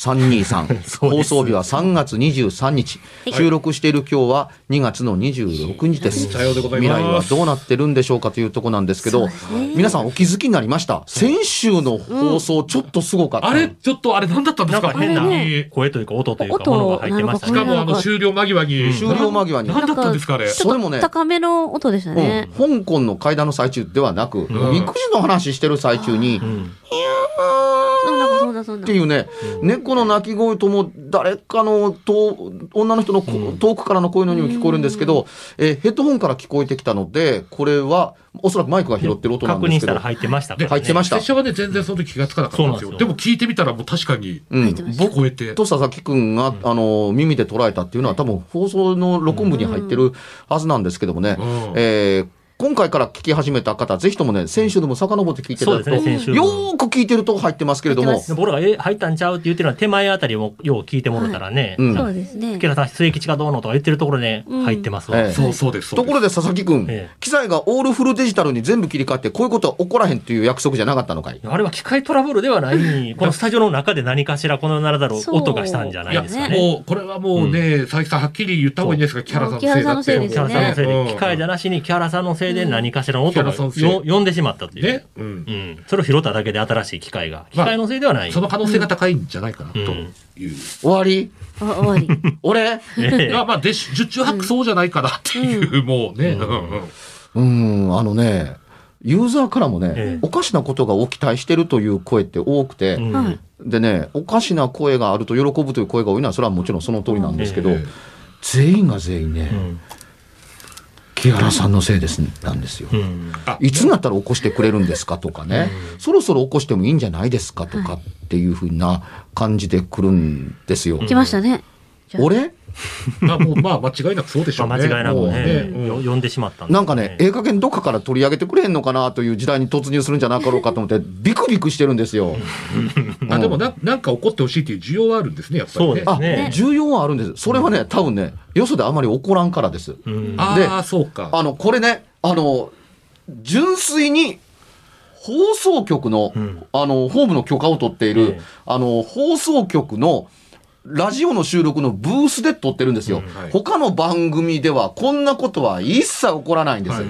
323 放送日は3月23日、収録している今日は2月の26日です。さようでござい未来はどうなってるんでしょうかというとこなんですけど皆さんお気づきになりました？先週の放送ちょっとすごかった、あれ？ちょっとあれ何だったんですか？変な。声というか音というか音ものが入ってましたしかね。もあの終了間際に。終了間際に。何だったんですかあれ？それもね高めの音でしたね。うん、香港の会談の最中ではなく、ん。育児の話してる最中に、っうん。そんなそんなそんなていうね、猫の鳴き声とも誰かのと女の人のこ遠くからの声のようにも聞こえるんですけど、えーヘッドホンから聞こえてきたので、これはおそらくマイクが拾ってる音なん確ですけど、認したら入ってましたからね。入ってました。拙者はね、全然その時気がつかなかったんですよ。そうなんですよ。でも聞いてみたらもう確かにうん。僕聞こえて。と佐々木くんが、あの耳で捉えたっていうのは多分放送の録音部に入ってるはずなんですけどもね、うん。えー今回から聞き始めた方、ぜひともね、先週でも遡って聞いていただくと、ね先週よーく聞いてると入ってますけれども。入ってま、で僕らが、え、入ったんちゃうって言ってるのは手前あたりもよう聞いてもらったらね、うん。そうですね。池。田さん、末吉がどうのとか言ってるところでうん。入ってますわ。ええ。そうそうです。ところで佐々木くん、ええ。機材がオールフルデジタルに全部切り替わって、こういうことは起こらへんっていう約束じゃなかったのかい？あれは機械トラブルではない、このスタジオの中で何かしらこのならだろう音がしたんじゃないですかね。もう、これはもうね、佐々木さんはっきり言った方がいいんですが、木原さんのせいだって。木原さんのせいです木原さんのせいうんで、機械じゃなしに木原さんのせいで何かしらの音が木原さんのせいよ呼んでしまったっていう。ね。うんう。ん。それを拾っただけで新しい機械が。機械のせいではない。その可能性が高いんじゃないかな、とうんいう。終わり？あ終わり。俺？ええいや、まあ、で、十中八九そうじゃないかなっていう、もうね。うんうんうーん、あのね、ユーザーからもね、ええおかしなことが起きたいしてるという声って多くて、うんはいでね、おかしな声があると喜ぶという声が多いのは、それはもちろんその通りなんですけど、ええ全員が全員ね、うん木原さんのせいですなんですよ。うん。あ。いつになったら起こしてくれるんですかとかね、そろそろ起こしてもいいんじゃないですかとかっていうふうな感じで来るんですよ。来ましたね。俺？ま あ、もう、まあ、間違いなくそうでしょうね。まあ間違いなくもうね、うんよ呼んでしまったんですなんかね、ええ加減どっかから取り上げてくれへんのかなという時代に突入するんじゃなかろうかと思って、ビクビクしてるんですよ。あでもな、なんか起こってほしいっていう需要はあるんですね、やっぱりね。あ、ね重要はあるんです。それはね、多分ね、よそであまり起こらんからです。うんああ、そうか。あの、これね、あの、純粋に、放送局の、うんあの、ホームの許可を取っている、ええあの、放送局の、ラジオの収録のブースで撮ってるんですよ。うんはい他の番組ではこんなことは一切起こらないんです。はい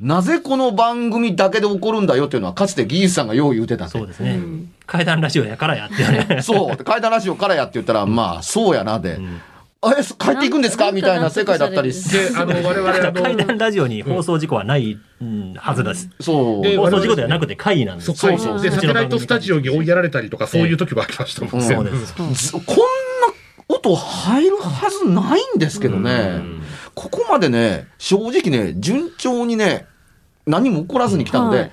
なぜこの番組だけで起こるんだよっていうのはかつて技術さんがよう言うてたそうですね。階段ラジオやからやってね。そう。階段ラジオからやって言ったら、まあ、そうやなで。んあれ、帰っていくんですかみたいな世界だったりなんかで、あの、我々、あ階の、段ラジオに放送事故はない、うんはずです。そう。で放送事故ではなくて会議なんです。そうそうで、サテライトスタジオに追いやられたりとか、そういう時もありましたもんね。そうです。ずこんな音入るはずないんですけどね。ここまでね、正直ね、順調にね、何も起こらずに来たので、はい。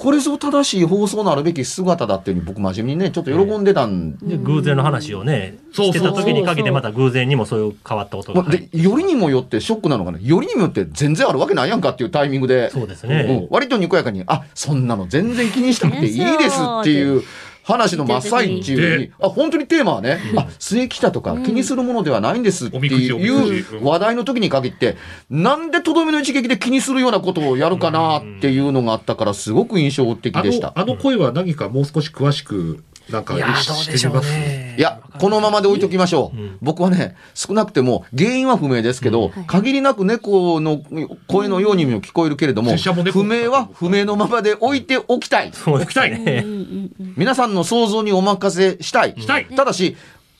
これぞ正しい放送のあるべき姿だっていうふうに僕真面目にね、ちょっと喜んでたんで、偶然の話をね、そうしてた時にかけてまた偶然にもそういう変わった音がよりにもよってショックなのがね、よりにもよって全然あるわけないやんかっていうタイミングで、そうですうんね。割とにこやかに、あ、そんなの全然気にしなくていいですっていう話の真っ最中にで、あ、本当にテーマはね、あ、末来たとか気にするものではないんですっていう話題の時に限って、なんでとどめの一撃で気にするようなことをやるかなっていうのがあったから、すごく印象的あでした。の。あの声は何かもう少し詳しくなんかいやね。いや、このままで置いときましょう。うん僕はね、少なくても、原因は不明ですけど、はい限りなく猫の声のようにも聞こえるけれども、不明は不明のままで置いておきたい。置きたいね。うんうんうん皆さんの想像にお任せしたい。したいただし、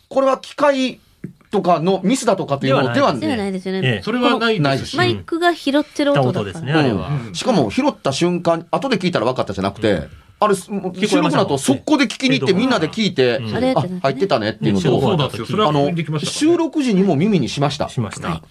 これは機械とかのミスだとかというのではではないですよね。ええそれはないですしマイクが拾ってる音ですね。あれは。うんしかも拾った瞬間、後で聞いたら分かったじゃなくて、あれ、収録の後、速攻で聞きに行ってみんなで聞いて、うんあ入ってたねっていうのねと、そうなんですよそれはあの収録時にも耳にしました。しました。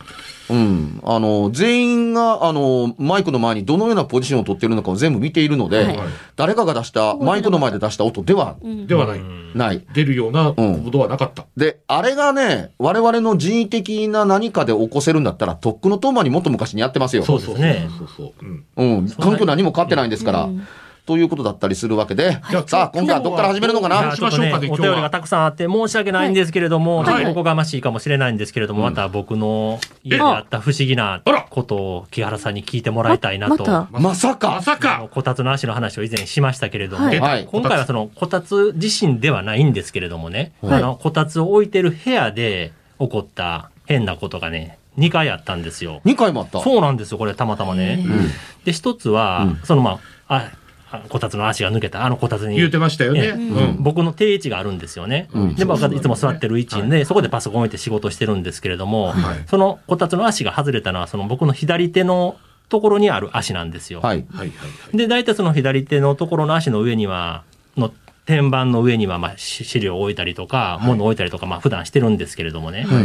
うん。あの、全員が、あの、マイクの前にどのようなポジションを取っているのかを全部見ているので、はい誰かが出した、マイクの前で出した音ではうんではない、うんない。出るようなことはなかった、で、あれがね、我々の人為的な何かで起こせるんだったら、とっくのトーマにもっと昔にやってますよ。そうですね。そうそううん。環境何も変わってないんですから。うんということだったりするわけで、じゃあさあ、今回はどっから始めるのかな？ねしましょうかねお便りがたくさんあって申し訳ないんですけれども、はい。ちょっとおこがましいかもしれないんですけれども、また僕の家であった不思議なことを木原さんに聞いてもらいたいなと。まさか。まさか。こたつの足の話を以前しましたけれども、はい。はい。今回はそのこたつ自身ではないんですけれどもね、はい。あのこたつを置いてる部屋で起こった変なことがね、2回あったんですよ。2回もあった。そうなんですよ、これたまたまね。うん。で、一つは、うん。そのまあ、あ、あこたつの足が抜けた、あのこたつに。言うてましたよね、ええ。うん。僕の定位置があるんですよね。うん。で、僕がいつも座ってる位置で、そこでパソコン置いて仕事してるんですけれども、はい。そのこたつの足が外れたのは、その僕の左手のところにある足なんですよ。はい。はいはいはい。で、大体その左手のところの足の上には、の天板の上には、まあ、し資料を置いたりとか、物を置いたりとか、まあ、普段してるんですけれどもね。は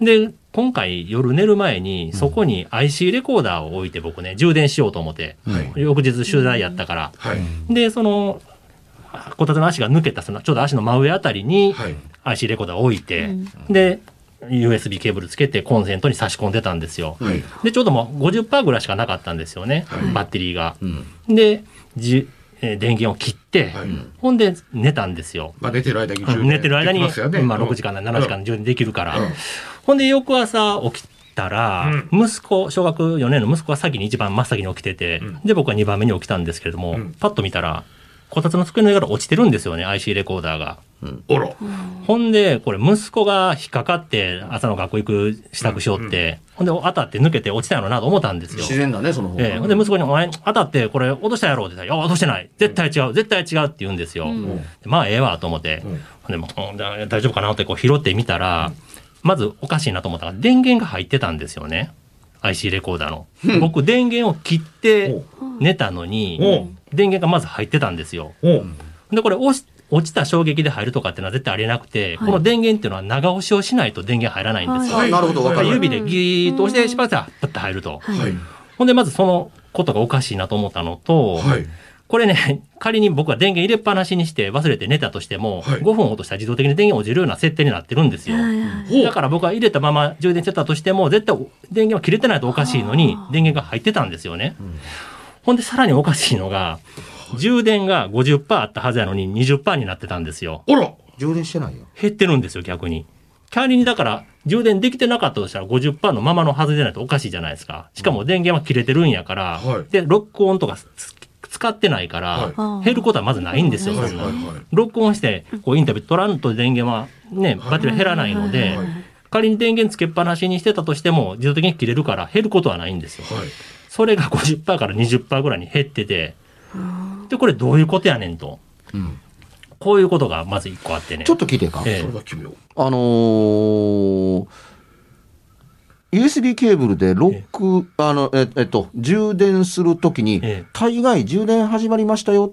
い。で、今回夜寝る前に、そこに IC レコーダーを置いて僕ね、充電しようと思って、はい翌日取材やったから。はいで、その、こたつの足が抜けた、その、ちょうど足の真上あたりにはい IC レコーダーを置いて、で、USB ケーブルつけてコンセントに差し込んでたんですよ。はいで、ちょうどもう50%ぐらいしかなかったんですよね、はいバッテリーが。うんで、じえー電源を切って、はい。ほんで寝たんですよ。まあ、寝てる間に寝てる間に、ますよね。まあうん6時間な7時間充電できるから。うん。ほんで翌朝起きたら、う息子、小学4年の息子が先に一番真っ先に起きてて、うん。で僕は2番目に起きたんですけれども、うん。パッと見たら、こたつの机の上から落ちてるんですよね、IC レコーダーが。おろ。ほんで、これ息子が引っかかって朝の学校行く支度しようって、ほんで当たって抜けて落ちたんやろなと思ったんですよ。自然だね、その方が。ええほんで息子に、お前当たってこれ落としたやろって言ったら、いや、落としてない。絶対違う。絶対違うって言うんですよ。うんでまあ、ええわと思って。うんほんでも大丈夫かなってこう拾ってみたら、まずおかしいなと思ったのが、電源が入ってたんですよね。IC レコーダーの。僕、電源を切って寝たのに電源がまず入ってたんですよ。おで、これ押し、落ちた衝撃で入るとかっていうのは絶対ありえなくて、この電源っていうのは長押しをしないと電源入らないんですよ。はい。なるほどわかる指でギーッと押してしまったら、パッと入ると。はい。はいほんで、まずそのことがおかしいなと思ったのと、はい。これね、仮に僕が電源入れっぱなしにして忘れて寝たとしても、はい。5分落としたら自動的に電源落ちるような設定になってるんですよ。はいはいほうだから僕は入れたまま充電してたとしても、絶対電源は切れてないとおかしいのに、電源が入ってたんですよね。ほんで、さらにおかしいのが、充電が50%あったはずやのに20%になってたんですよ。おろ充電してないよ。減ってるんですよ、逆に。仮にだから、充電できてなかったとしたら50%のままのはずでないとおかしいじゃないですか。しかも電源は切れてるんやから、はい。で、録音とかつ使ってないから、はい。減ることはまずないんですよ、そんなはいはいはい。録音して、こうインタビュー取らんと電源はね、バッテリー減らないので、仮に電源つけっぱなしにしてたとしても、自動的に切れるから減ることはないんですよ。はい。それが50%から20%ぐらいに減ってて、で、これどういうことやねんと。うんこういうことがまず一個あってね。ちょっと聞いていいか？えそれは奇妙あのー USB ケーブルでロック、あの、ええっと、充電するときにええ、大概充電始まりましたよ、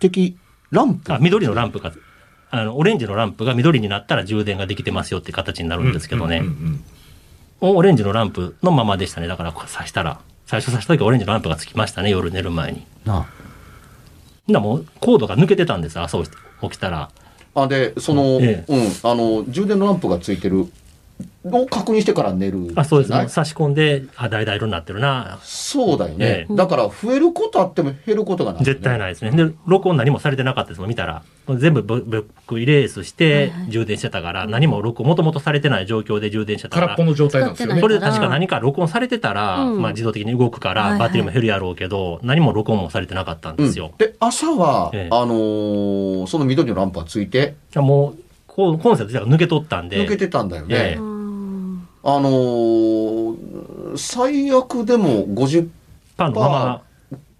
的ランプ？あ、緑のランプが、あの、オレンジのランプが緑になったら充電ができてますよって形になるんですけどね。うんうんオレンジのランプのままでしたね。だから、刺したら、最初刺した時オレンジのランプがつきましたね、夜寝る前に。なだもう、コードが抜けてたんです、朝起きたら。あ。あ、で、その、えうん、あの、充電のランプがついてるを確認してから寝るじゃないあ、そうです。もう差し込んで、あ、だいだい色になってるな。そうだよねえ。えだから増えることあっても減ることがない、絶対ないですね。で、録音何もされてなかったですもん、見たら。全部ブブックイレースして充電してたから、何も録音、もともとされてない状況で充電してたから空っぽ。の状態なんですよね。それで確か何か録音されてたら、うんまあ自動的に動くから、はいはいバッテリーも減るやろうけど、何も録音もされてなかったんですよ。で、朝は、ええあのーその緑のランプはついて、じゃあもう、こうコンセント自体が抜け取ったんで。抜けてたんだよね。ええうんあのー最悪でも50%パンのまま、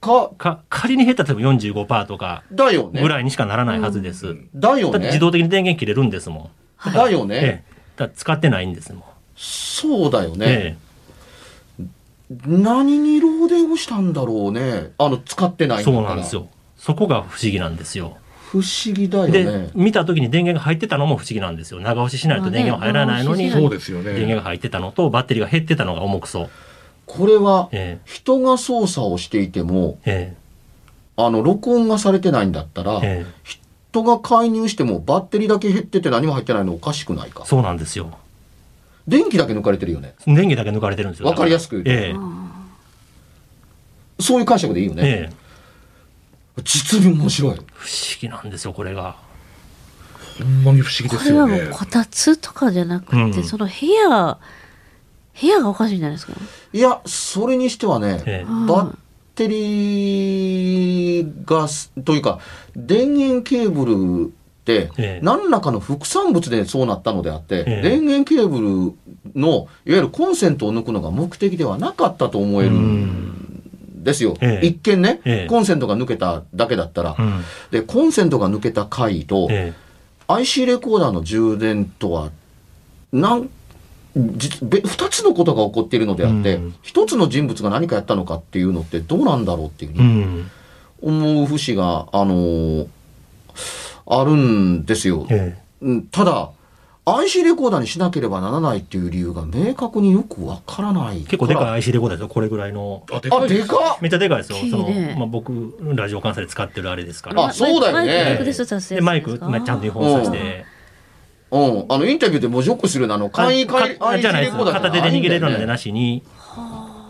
か、か、仮に減ったとしても45%とかだよね。ぐらいにしかならないはずです。うんだよね。だって自動的に電源切れるんですもん。だよね。ええ。だ使ってないんですもん。そうだよね。え何に漏電をしたんだろうね。あの、使ってなえ。いそうなんです。よ。そこが不思議なんですよ。不思議だよでね、。見た時に電源が入ってたのも不思議なんですよ。長押ししないと電源は入らないのに、まあねそうですよね。電源が入ってたのと、バッテリーが減ってたのが重くそ。これは、え人が操作をしていても、え。えあの、録音がされてないんだったら、え。え人が介入してもバッテリーだけ減ってて何も入ってないのおかしくないかえ。。そうなんですよ。電気だけ抜かれてるよね。電源だけ抜かれてるんですよ。わかりやすく言うとえそういう解釈でいいよえ。ね。ええ。実に面白い。不思議なんですよ、これが。ほんまに不思議でこれはもうすよね。こたつとかじゃなくて、うんその部屋、部屋がおかしいんじゃないですか？いや、それにしてはね、ええ。バッテリーがす、というか、電源ケーブルってええ、何らかの副産物でそうなったのであって、ええ電源ケーブルの、いわゆるコンセントを抜くのが目的ではなかったと思えるんですよ。ええ一見ね、ええコンセントが抜けただけだったら。うん。で、コンセントが抜けた回と、え IC レコーダーの充電とは、なん、実べ二つのことが起こっているのであって、うん一つの人物が何かやったのかっていうのってどうなんだろうっていう。思う節が、あのーあるんですよ。えうんただ、IC レコーダーにしなければならないっていう理由が明確によくわからないえ。結構でかいい。IC レコーダーですよ、これぐらいの。あ、でかっめっちゃでかいですよ。そのまあ、僕、ラジオ関西で使ってるあれですから。あそうだよねマイクで撮影すで、るマイク、まあ、ちゃんと2本さして。うん。あの、インタビューで文字起こしするな、あの、簡易簡易あじゃないです。ー片手で握れるのでななしに、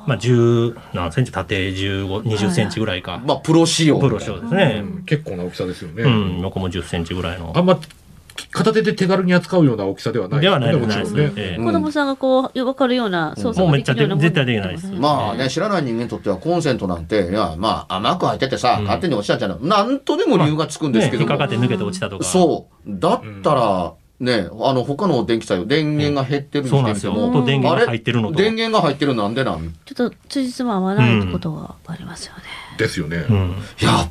まあ、10何センチ、縦15、20センチぐらいか。まあ、プロ仕様。プロショーですね。うん結構な大きさですよね。うん、横も10センチぐらいのあ。んま片手で手軽に扱うような大きさではないではないですええうん子供さんがこう、わかるような操作がもうめっちゃできるようなもん絶対できないですまあね、知らない人間にとってはコンセントなんて、いや、まあ甘く入っててさ、うん勝手に落ちたんじゃない。なんとでも理由がつくんですけども、ね引っかかって抜けて落ちたとか。そう。だったら、ね、あの、他の電気作用、電源が減ってるにそうなんですよ。してみても、と電源が入ってるのと。電源が入ってるなんでなん？ちょっと、つじつま合わないことがありますよね。ですよね。うん。やっ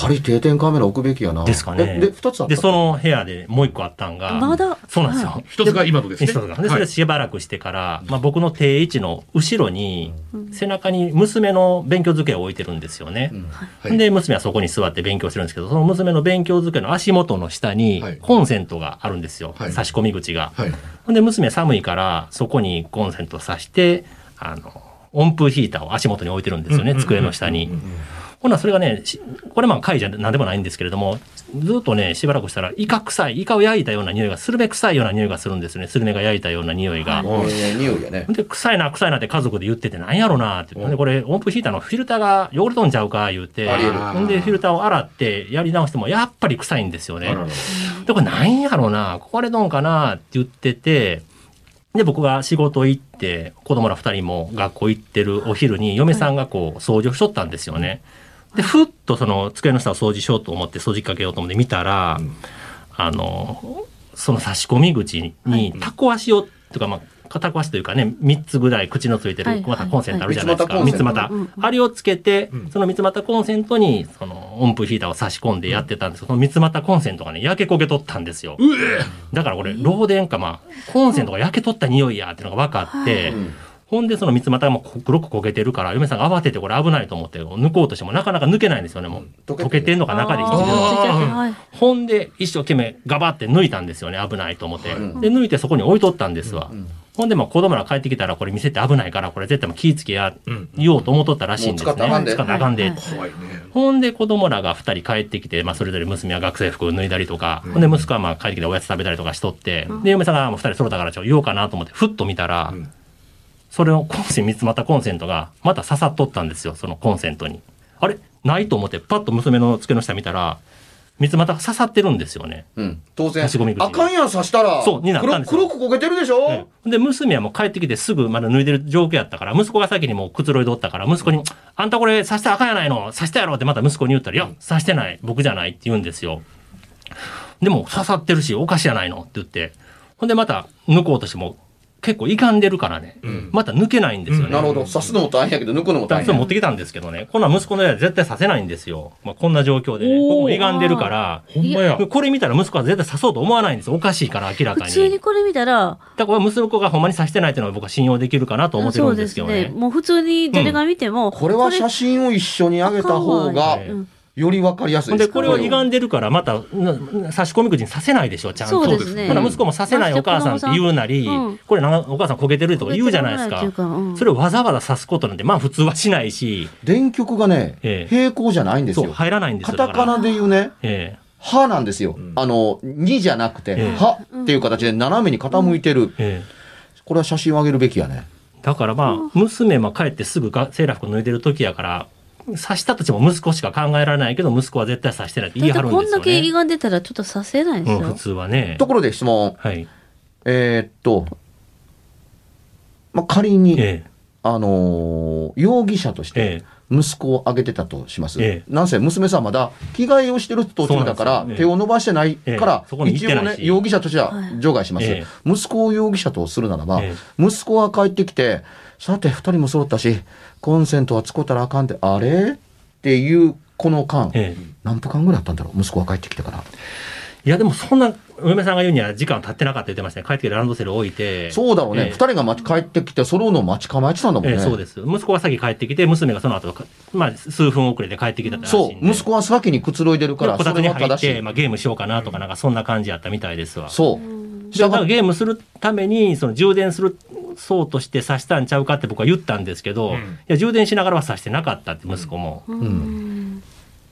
ぱり定点カメラ置くべきやな。ですかねえで、二つあったで、その部屋でもう一個あったんが、まだ？そうなんですよ。は一つが今のですね。一つが。で、そはいれしばらくしてから、まあ僕の定位置の後ろに、背中に娘の勉強机を置いてるんですよね。はいで、娘はそこに座って勉強してるんですけど、その娘の勉強机の足元の下にはいコンセントがあるんですよ。はい差し込み口が。はい。で、娘寒いから、そこにコンセント挿して、あの、温風ヒーターを足元に置いてるんですよね、机の下に。ほな、それがね、しこれまあ貝じゃなんでもないんですけれども、ずっとね、しばらくしたら、イカ臭い、イカを焼いたような匂いが、スルメ臭いような匂いがするんですよね。スルメが焼いたような匂いが。えー匂いやね。で、臭いな、臭いなって家族で言ってて、なんやろなってで、これ、温風ヒーターのフィルターが汚れとんちゃうか、言うて、ほんで、フィルターを洗ってやり直しても、やっぱり臭いんですよね。で、これなんやろな、壊れどんかなって言ってて、で、僕が仕事行って、子供ら二人も学校行ってるお昼に、嫁さんがこう、掃除をしとったんですよね。で、ふっとその机の下を掃除しようと思って掃除機かけようと思って見たら、あの、その差し込み口にタコ足を、とかまあ、片足というかね、3つぐらい口のついてる、はい。またコンセントあるじゃないですか。はい。三つ股。うんうん。あれをつけてうん、その三つ股コンセントに、その音符ヒーターを差し込んでやってたんですけど、その三つ股コンセントがね、焼け焦げとったんですよ。だからこれ、漏電か、まあ、コンセントが焼けとった匂いやっていうのが分かって、うんほんで、その三つ股がもう黒く焦げてるから、嫁さんが慌ててこれ危ないと思って、抜こうとしてもなかなか抜けないんですよね、もう。溶けて溶けてんのか。中で。あー。引きほんで、一生懸命ガバって抜いたんですよね、危ないと思って。うんで、抜いてそこに置いとったんですわ。うん。ほんで、まあ子供ら帰ってきたらこれ見せて危ないから、これ絶対もう気ぃつけや、うん言おうと思っとったらしいんですね。もう使ったらあかたらあかんで。はい怖いね。ほんで子供らが二人帰ってきて、まあそれぞれ娘は学生服を脱いだりとか、ほんで息子はまあ帰ってきておやつ食べたりとかしとって、で、嫁さんがもう二人揃ったからちょっと言おうかなと思って、ふっと見たら、うんそれをコンセン、三つまたコンセントがまた刺さっとったんですよ、そのコンセントに。あれ？ないと思って、パッと娘の机の下見たら、三つまた刺さってるんですよね。うん。当然。差し込み口あかんやん、刺したら。そうになったんですよ黒黒く焦げてるでしょ、で、娘はもう帰ってきてすぐまだ脱いでる状況やったから、息子が先にもうくつろいどったから、息子に、あんたこれ刺したらあかんやないの刺したやろってまた息子に言ったら、いや、刺してない。僕じゃないって言うんですよ。でも刺さってるし、おかしやないのって言って。ほんでまた抜こうとしても、結構傷んでるからね、んまた抜けないんですよね。なるほど。刺すのも大変やけど、抜くのも大変それ持っ。てきたんですけどね、こんな息子のやつ絶対刺せないんですよ。まあ、こんな状況でね。おーここも歪んでるから、ほんまや。これ見たら息子は絶対刺そうと思わないんですよ。おかしいから明らかに。普通にこれ見たら、だから息子がほんまに刺してないっていうのは僕は信用できるかなと思ってるんですけどね。もう普通に誰が見ても、これは写真を一緒に上げた方がより分かりやすいほんで、これは歪んんでるから、また、な差し込み口に刺せないでしょ、ちゃんと。そうですね。ほら、息子も刺せないお母さんって言うなり、うん。これお母さん焦げてるとか言うじゃないですか。それをわざわざ刺すことなんて、まあ普通はしないし、電極がね、ええ。平行じゃないんですそう、よ。入らないんですカよ。だから。タカナで言うね、え歯なんですよ。あの、2じゃなくて、ええ。歯っていう形で斜めに傾いてる。これは写真を上げるべきやね。だからまあ、娘も帰ってすぐがセーラー服脱いでる時やから、刺したとしても息子しか考えられないけど、息子は絶対刺してないって言い張るんですよね。け歪んでたらちょっとさせないですうん、よ。普通はね。ところで質問。はい。えーっと、まあ、仮に、えあのー容疑者としえ、てえ息子を挙げてたとします。ええなんせ娘さんまだ着替えをしてる途中だから、手を伸ばしてないから、一応ね、容疑者としてははい除外します。え息子を容疑者とするならば、え息子が帰ってきて、さて、二人も揃ったし、コンセントは使ったらあかんって、あれ？っていう、この間、えええ何分間ぐらいあったんだろう、息子が帰ってきてから。いや、でもそんな、お嫁さんが言うには時間経ってなかったって言ってましたね。帰ってきてランドセル置いて。そうだろうね。ええ二、人が待ち帰ってきて、揃うのを待ち構えてたんだもんね。ええそうです。息子が先帰ってきて、娘がその後、かまあ、数分遅れて帰ってきたらしいそう。息子は先にくつろいでるから、そこたつに。入って、まあ、ゲームしようかなとか、なんかそんな感じやったみたいですわ。そう。だからゲームするために、その充電する、そうとして刺したんちゃうかって僕は言ったんですけど、うん。いや、充電しながらは刺してなかったって、息子も。うん。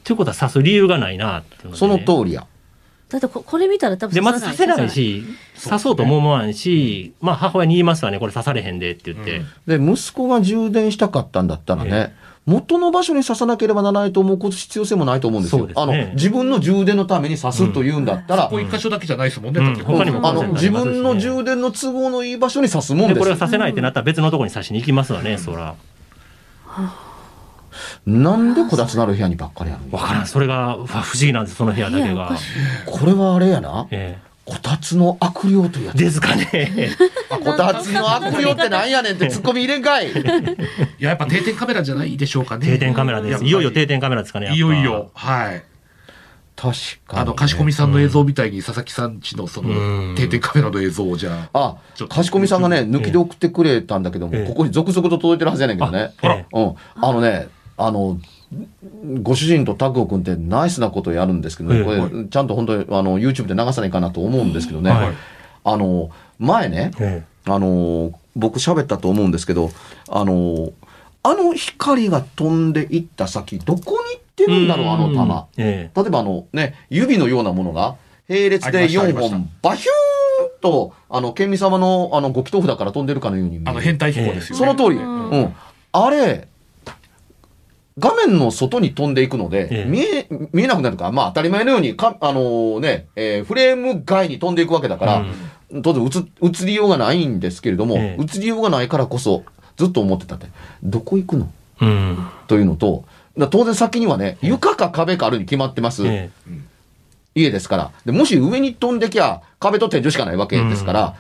ということは刺す理由がないなってね。その通りや。だってここれ見たら多分で、まず刺せないし、刺そうと思わんし、まあ母親に言いますわね、これ刺されへんでって言って。うん。で、息子が充電したかったんだったらね、元の場所に刺さなければならないと思う必要性もないと思うんですよ。すあのね、自分の充電のために刺すというんだったら、ここ一箇所だけじゃないですもんね。他にもあの、自分の充電の都合のいい場所に刺すもんで、ですこれが刺せないってなったら別のところに刺しに行きますわね、そら。なんでこたつなる部屋にばっかりやるのわからん。それがふ不思議なんです、その部屋だけが。これはあれやな。えこたつの悪霊というやつ。えですかね。こたつの悪霊ってなんやねんって突っ込み入れんかい。いや、やっぱ定点カメラじゃないでしょうかね。定点カメラです。いよいよ定点カメラですかね。いよいよ。。はい。確かに、あの、かしこみさんの映像みたいに佐々木さんちのそうんの定点カメラの映像をじゃあ。あかしこみさんがね、抜きで送ってくれたんだけども、ええここに続々と届いてるはずやねんけどね。あええうん。あのね、あの、ご主人とタッグを組んでナイスなことをやるんですけどね、ええ。これ、ちゃんと本当にあの YouTube で流さないかなと思うんですけどね、はい。あの、前ね、えあの、僕喋ったと思うんですけど、あの、あの光が飛んでいった先、どこに行ってえるんだろう、あの玉。え例えばあのね、指のようなものが、並列でありましたあり4ました。本、バヒューンと、あの、県民様の、あの、ご祈祷札から飛んでるかのように見える。あの、変態飛行ですよね。その通り。ううんん。あれ、画面の外に飛んでいくので、ええ。見え、見えなくなるから、まあ当たり前のように、か、あのね、えーフレーム外に飛んでいくわけだから、当然映、映りようがないんですけれども、ええ。映りようがないからこそ、ずっと思ってたって、どこ行くの？えうん。というのと、だ当然先にはね、床か壁かあるに決まってます。え家ですから。で、もし上に飛んできゃ、壁と天井しかないわけですから、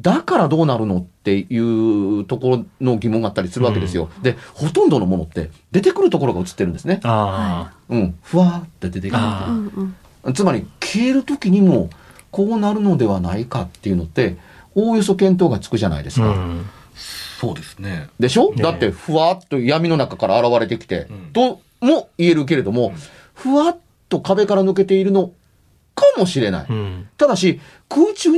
だからどうなるのっていうところの疑問があったりするわけですよ。で、ほとんどのものって出てくるところが映ってるんですね。あうん。ふわーって出てくる。つまり、消える時にも、こうなるのではないかっていうのって、おおよそ見当がつくじゃないですあ。うか。ん。そうですね。でしょ、ねえだって、ふわっと闇の中から現れてきて、うんとも言えるけれども、ふわっと壁から抜けているのかもしれない。うん。ただし、空中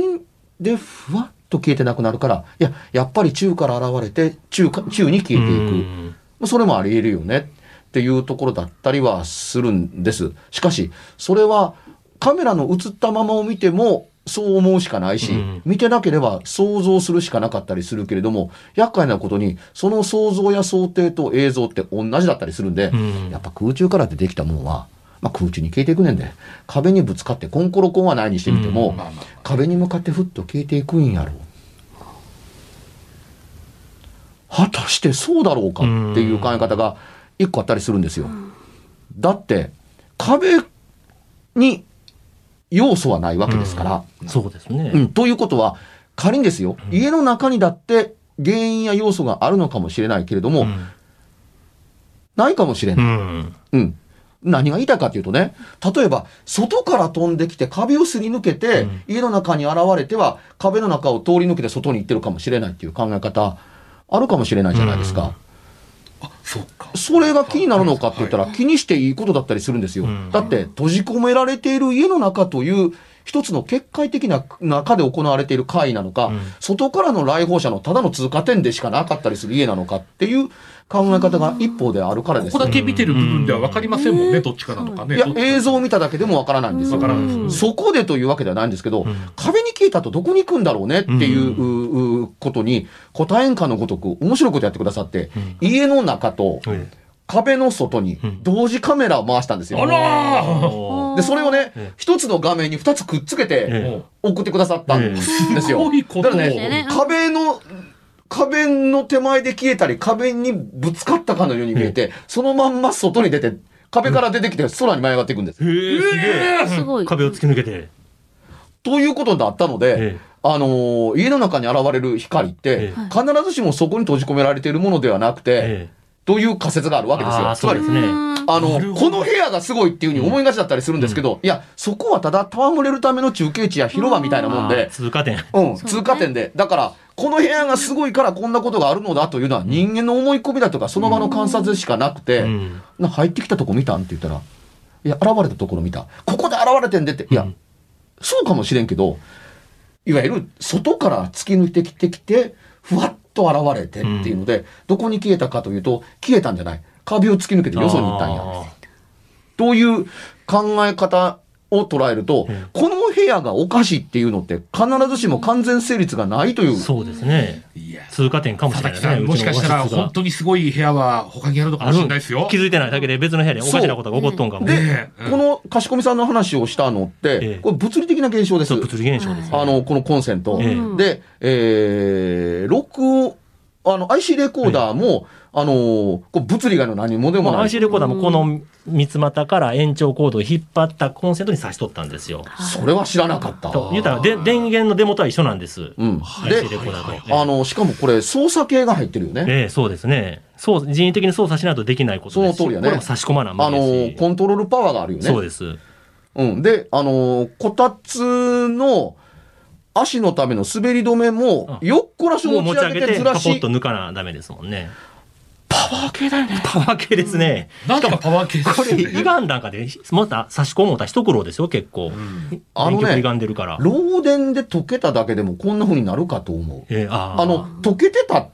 でふわっと消えてなくなるから、いや、やっぱり宙から現れて、宙か宙に消えていく。うんそれもあり得るよねっていうところだったりはするんです。しかし、それはカメラの映ったままを見てもそう思うしかないし、うん見てなければ想像するしかなかったりするけれども、厄介なことに、その想像や想定と映像って同じだったりするんで、うんやっぱ空中から出てきたもんは、まあ、空中に消えていくねんで、壁にぶつかってコンコロコンはないにしてみても、うんまあまあまあ壁に向かってふっと消えていくんやろう。果たしてそうだろうかっていう考え方が一個あったりするんですよ。だって、壁に要素はないわけですから。そうですね。うん、ということは、仮にですよ、家の中にだって原因や要素があるのかもしれないけれども、うんないかもしれうない。ん。うん。何が言いたいかというとね、例えば、外から飛んできて壁をすり抜けて、うん家の中に現れては、壁の中を通り抜けて外に行ってるかもしれないっていう考え方、あるかもしれないじゃないですか。あ、そうか。それが気になるのかって言ったら、気にしていいことだったりするんですよ。うんだって、閉じ込められている家の中という、一つの結界的な中で行われている会なのか、うん外からの来訪者のただの通過点でしかなかったりする家なのかっていう考え方が一方であるからです。ねここだけ見てる部分では分かりませんもんね、どっちかなのかね。いや映像を見ただけでもわからないんですよ。わ。からないですうん。そこでというわけではないんですけど、うん。壁に消えたとどこに行くんだろうねっていう,う、うことに答えんかのごとく面白いことやってくださって、うん。家の中とえ壁の外にうん。同時カメラを回したんですよ。あらー。で、それをねええ、一つの画面に二つくっつけてえ送ってくださったんですすよ。ごいこと。をだからねね、壁の、壁の手前で消えたり、壁にぶつかったかのように見えて、そのまんま外に出て、壁から出てきて空に舞い上がっていくんです。へえ、すげえ。すごい。壁を突き抜けて。ということだったので、えあのー家の中に現れる光って、ええ必ずしもそこに閉じ込められているものではなくて、えという仮説があるわけですよ。つまりそうですねあのこの部屋がすごいっていうふうに思いがちだったりするんですけど、いや、そこはただ戯れるための中継地や広場みたいなもんで、通過点。うん、通過点で。だから、この部屋がすごいからこんなことがあるのだというのは人間の思い込みだとか、その場の観察でしかなくて、うんな入ってきたとこ見たんって言ったら、いや、現れたところ見た。ここで現れてんでって。いや、うんそうかもしれんけど、いわゆる外から突き抜いてきてきて、ふわっと現れてっていうので、どこに消えたかというと、消えたんじゃない。壁を突き抜けてよそに行ったんや。あという考え方を捉えると、うんこの部屋がおかしいっていうのって必ずしも完全成立がないというー。そうですね。いや、通過点かもし佐れないね。もしかしたら本当にすごい部屋は他にあるのかもしれないですよ。気づいてないだけで別の部屋でおかしなことが起こっとんかも。で、うんこの賢しみさんの話をしたのって、ええこれ物理的な現象です。物理現象ですね。あの、このコンセント。ええで、えー、録音、あの、IC レコーダーも、あのーこう物理以外の何もでもまあ、ない。IC レコーダーもこの三つ股から延長コードを引っ張ったコンセントに挿しとったんですよ。それは知らなかった。と言うたらで電源の出元は一緒なんです。うん。あの、しかもこれ、操作系が入ってるよね。ええそうですね。そう、人為的に操作しないとできないことですしその通りやねこれも差し込まな無あの理ですし。コントロールパワーがあるよね。そうです。うん。で、あのーこたつの足のための滑り止めも、あよっこらしもうを持ち上げて、ずらしカポッと、抜かなダメですもんね。パワー系だよね。パワー系ですね。なんかパワー系ですこれ、よね。歪んだんかで、また差し込もうたら一苦労ですよ、結構。あのね歪んでるから。漏電で溶けただけでもこんな風になるかと思う。ええあーあの、溶けてたっ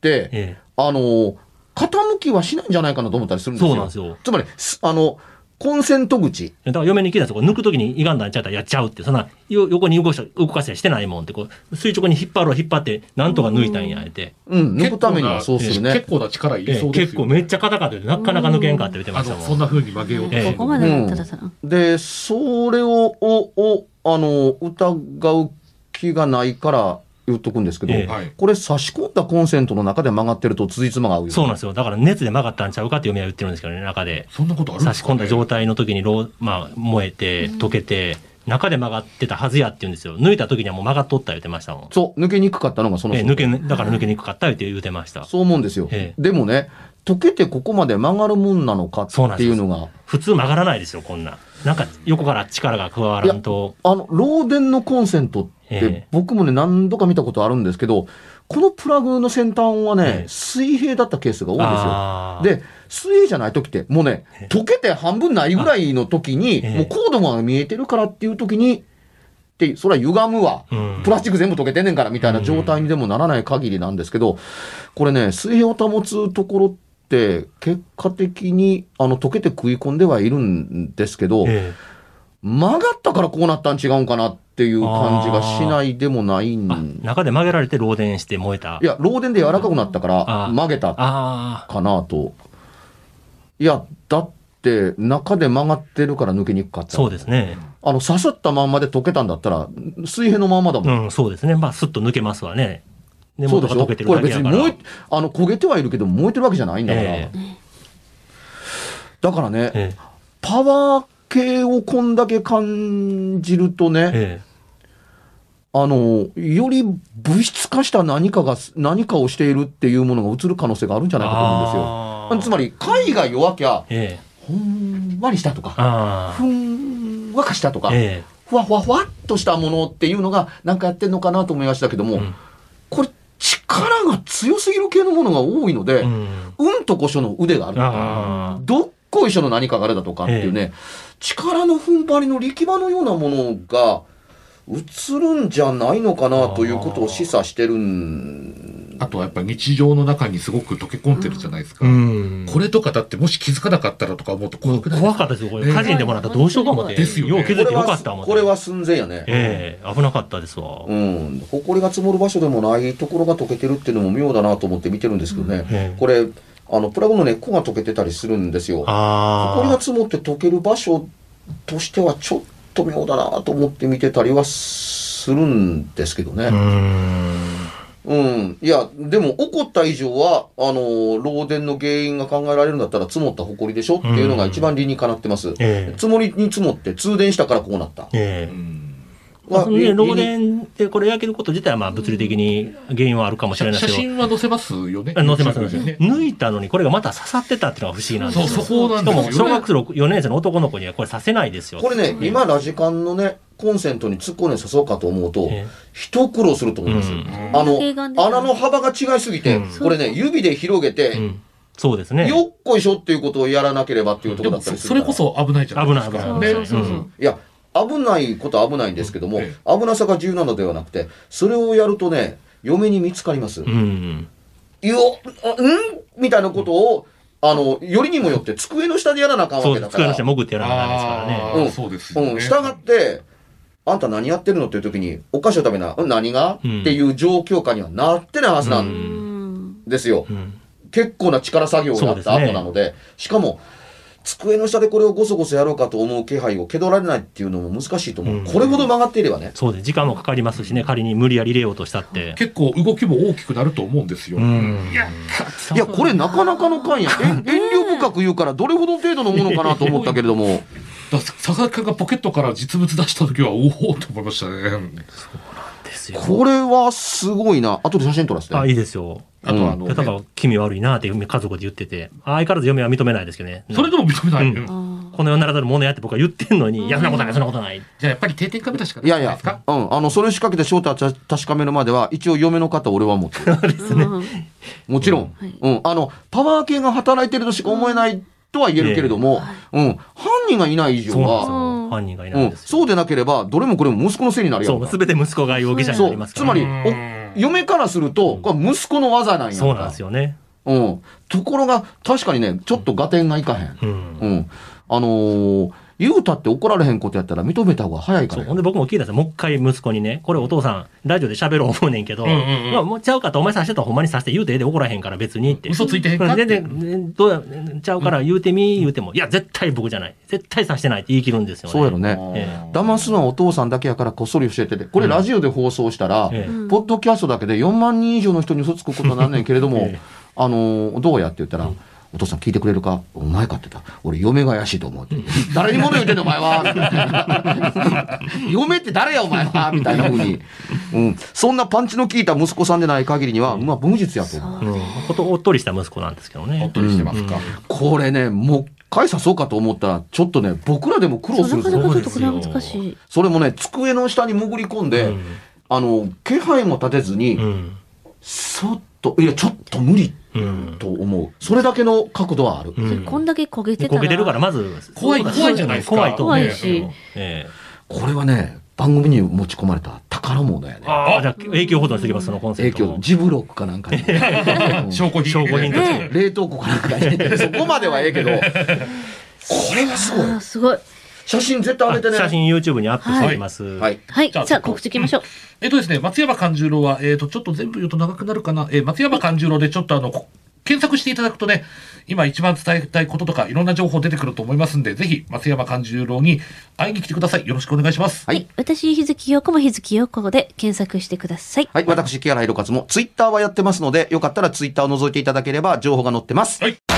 て、ええあの、傾きはしないんじゃないかなと思ったりするんですよ。そうなんですよ。つまり、すあの、コンセント口。だから嫁に聞いたんですよ。抜くときに歪んだんちゃったらやっちゃうって。そんな、よ横に動かした動かしたりしてないもんって、こう、垂直に引っ張ろう引っ張って、なんとか抜いたんや、って。うん、抜くためにはそうするね結。構な力いりええそうですよ。結構めっちゃ硬かったで、なかなか抜けんかって言ってましたもん。そんな風に曲げようとええここまでだったらさ、で、それを、を、をあの、疑う気がないから言っとくんですけど、えこれ差し込んだコンセントの中で曲がってると辻褄が合うよ。そうなんですよ。だから熱で曲がったんちゃうかって嫁は言ってるんですけどね、中で。そんなことあるんですか、ね、差し込んだ状態の時にロー、まあ、燃えて、溶けて、中で曲がってたはずやって言うんですよ。抜いた時にはもう曲がっとった言ってましたもん。そう、抜けにくかったのがそのええ人抜け、だから抜けにくかったって言ってました。そう思うんですよ。ええでもね、溶けてここまで曲がるもんなのかっていうのが、普通曲がらないですよ、こんな。なんか横から力が加わらんと。あの、漏電のコンセントってええ、僕もね、何度か見たことあるんですけど、このプラグの先端はえね、え水平だったケースが多いんですよ。で、水平じゃない時って、もうね、溶けて半分ないぐらいの時に、ええもうコードが見えてるからっていう時に、って、それは歪むわ。うんプラスチック全部溶けてんねんからみたいな状態にでもならない限りなんですけど、これね、水平を保つところって、結果的に、あの、溶けて食い込んではいるんですけど、え曲がったからこうなったん違うんかなっていう感じがしないでもないん中で曲げられて漏電して燃えた。いや、漏電で柔らかくなったから曲げたあかなと。いや、だって中で曲がってるから抜けにくかった。あそうですね。あの、刺さったまんまで溶けたんだったら、水平のまんまだもん。うんそうですね。まあスッと抜けますわね根元が溶けてるこれだけやから。別に燃え、あの、焦げてはいるけど燃えてるわけじゃないんだから。えだからね、えパワー系をこんだけ感じるとね、ええ。あの、より物質化した何かが、何かをしているっていうものが映る可能性があるんじゃないかと思うんですよ。つまり、貝が弱きゃ、ええ。ほんわりしたとか、あふんわかしたとか、ふわふわふわっとしたものっていうのが、なんかやってんのかなと思いましたけども、うん。これ、力が強すぎる系のものが多いので、えうん、うんとこしょの腕があるとか、あどっこいしょの何かがあるだとかっていうね、力の踏ん張りの力場のようなものが映るんじゃないのかなということを示唆してるんあとはやっぱり日常の中にすごく溶け込んでるじゃないですか。あうん。これとかだってもし気づかなかったらとか思うと怖くない怖かったですよ。これ。ね火事にでもなったらどうしようか思って。ですよね。よう気づいてよかった思ってこれは寸前やね。ええ危なかったですわ。うん、埃が積もる場所でもないところが溶けてるっていうのも妙だなと思って見てるんですけどね、ええこれあのプラグの根っこが溶けてたりするんですよ。あ埃が積もって溶ける場所としてはちょっと妙だなと思って見てたりはするんですけどね。あうんうん。いや、でも起こった以上は、あの、漏電の原因が考えられるんだったら積もった埃でしょっていうのが一番理にかなってます。ええ積もりに積もって通電したからこうなった。ええうんまあそのね、理漏電ってこれ焼けること自体はまあ物理的に原因はあるかもしれない写ですけど、真は載せますよね。あ載せますよね。抜いたのにこれがまた刺さってたっていうのが不思議なんですよ。そうそこなんしかですよねも小学生4年生の男の子にはこれ刺せないですよ。これね、今ラジカンのね、コンセントに突っ込んで刺そうかと思うと、え一苦労すると思います。うんあの穴の幅が違いすぎて、うんこれね、指で広げえて、うん、そうですね。よっこいしょっていうことをやらなければっていうところだったりすそれるから。こそ危ないじゃないですか。危ない危ないそうそうそううんいや、危ないことは危ないんですけども、え危なさが重要なのではなくて、それをやるとね、嫁に見つかります。うん。よ、あうん？みたいなことを、あの、よりにもよって机の下でやらなあかんわけだから。机の下潜ってやらなきゃですからね。うんそうですよね。うん、従って、あんた何やってるの？っていう時に、お菓子を食べな、うん何が、うんっていう状況下にはなってないはずなうんんですよ。うん。結構な力作業をやった後なので、しかも、机の下でこれをごそごそやろうかと思う気配を蹴取られないっていうのも難しいと思う。うんこれほど曲がっていればね。そうです。時間もかかりますしね、仮に無理やり入れようとしたって。結構動きも大きくなると思うんですよ。うん。いや、これなかなかの感や。え遠慮深く言うから、どれほど程度のものかなと思ったけれども。だ佐々木君がポケットから実物出した時は、おおと思いましたね。ですよ。これはすごいな。後で写真撮らせて。あ、いいですよ。あとあの、だから、気味悪いなって家族で言ってて、相変わらず嫁は認めないですけどね。それでも認めない。うんうんこの世ならざるものやって僕は言ってんのに、いや、そんなことない、そんなことない。じゃあやっぱり定点カメラしかいやいやないですか、うん、あの、それを仕掛けて正体を確かめるまでは、一応嫁の方俺は持ってる。ですね。もちろん。はいうん、あの、パワー系が働いてるとしか思えないとは言えるけれども、うん、犯人がいない以上は、よ。犯人がいなうん、いんですよ。そうでなければ、どれもこれも息子のせいになるやそう。すべて息子が容疑者になりますから。つまり、うんお嫁からすると、これは息子の技なんやんかそうなんですよね。うん。ところが、確かにね、ちょっと合点がいかへん。うん。うん。あのー言うたって怒られへんことやったら認めた方が早いかそう。らほんで僕も聞いたんですよ。もう一回息子にね、これお父さん、ラジオで喋ろう思うねんけど、うんうんうんまあ、もうちゃうかとお前さしてたらほんまにさして言うてええで怒らへんから別にって。嘘ついてへんかって全然、どうや、ちゃうから言うてみ、言うても、いや、絶対僕じゃない。絶対さしてないって言い切るんですよね。そうやろね。え騙すのはお父さんだけやからこっそり教えてて。これラジオで放送したら、ええポッドキャストだけで4万人以上の人に嘘つくことになんねんけれども、ええあのーどうやって言ったら、お父さん聞いてくれるか？お前かって言ったら、俺嫁が怪しいと思うって。誰に物言うてんのお前は嫁って誰やお前は？みたいな風に。うん。そんなパンチの効いた息子さんでない限りには、まあ無実やと思う。うん。ことおっとりした息子なんですけどおっね。とりしてますか？これね、もう一回刺そうかと思ったら、ちょっとね、僕らでも苦労するんですよなかなかちょっとこれは難しい。それもね、机の下に潜り込んで、うんあの、気配も立てずに、うん。ちょっと、いや、ちょっと無理うん。と思う。それだけの角度はある。うんこんだけ焦げてたら。焦げてるから、まず、怖い怖いじゃないですか怖いと思う。怖いしええこれはね、番組に持ち込まれた宝物やね。ああ、じゃあ、影響保存しておきます、そのコンセ影プトも響、。ジブロックかなんかに。う ん証拠品。証拠品として。冷凍庫かなんかに。そこまではええけど、これはすごいすごい。写真絶対上げてね。写真 YouTube にアップしておきます。はい。はい。じゃあじゃあ告知いきましょう。えっとですね、松山勘十郎は、えっ、と、ちょっと全部言うと長くなるかな。えー松山勘十郎でちょっとあの、こ検索していただくとね、今一番伝えたいこととか、いろんな情報出てくると思いますんで、ぜひ、松山勘十郎に会いに来てください。よろしくお願いします。はい。私、日月陽子も日月陽子で検索してください。はい。私、木原博勝もツイッターはやってますので、よかったらツイッターを覗いていただければ情報が載ってます。はい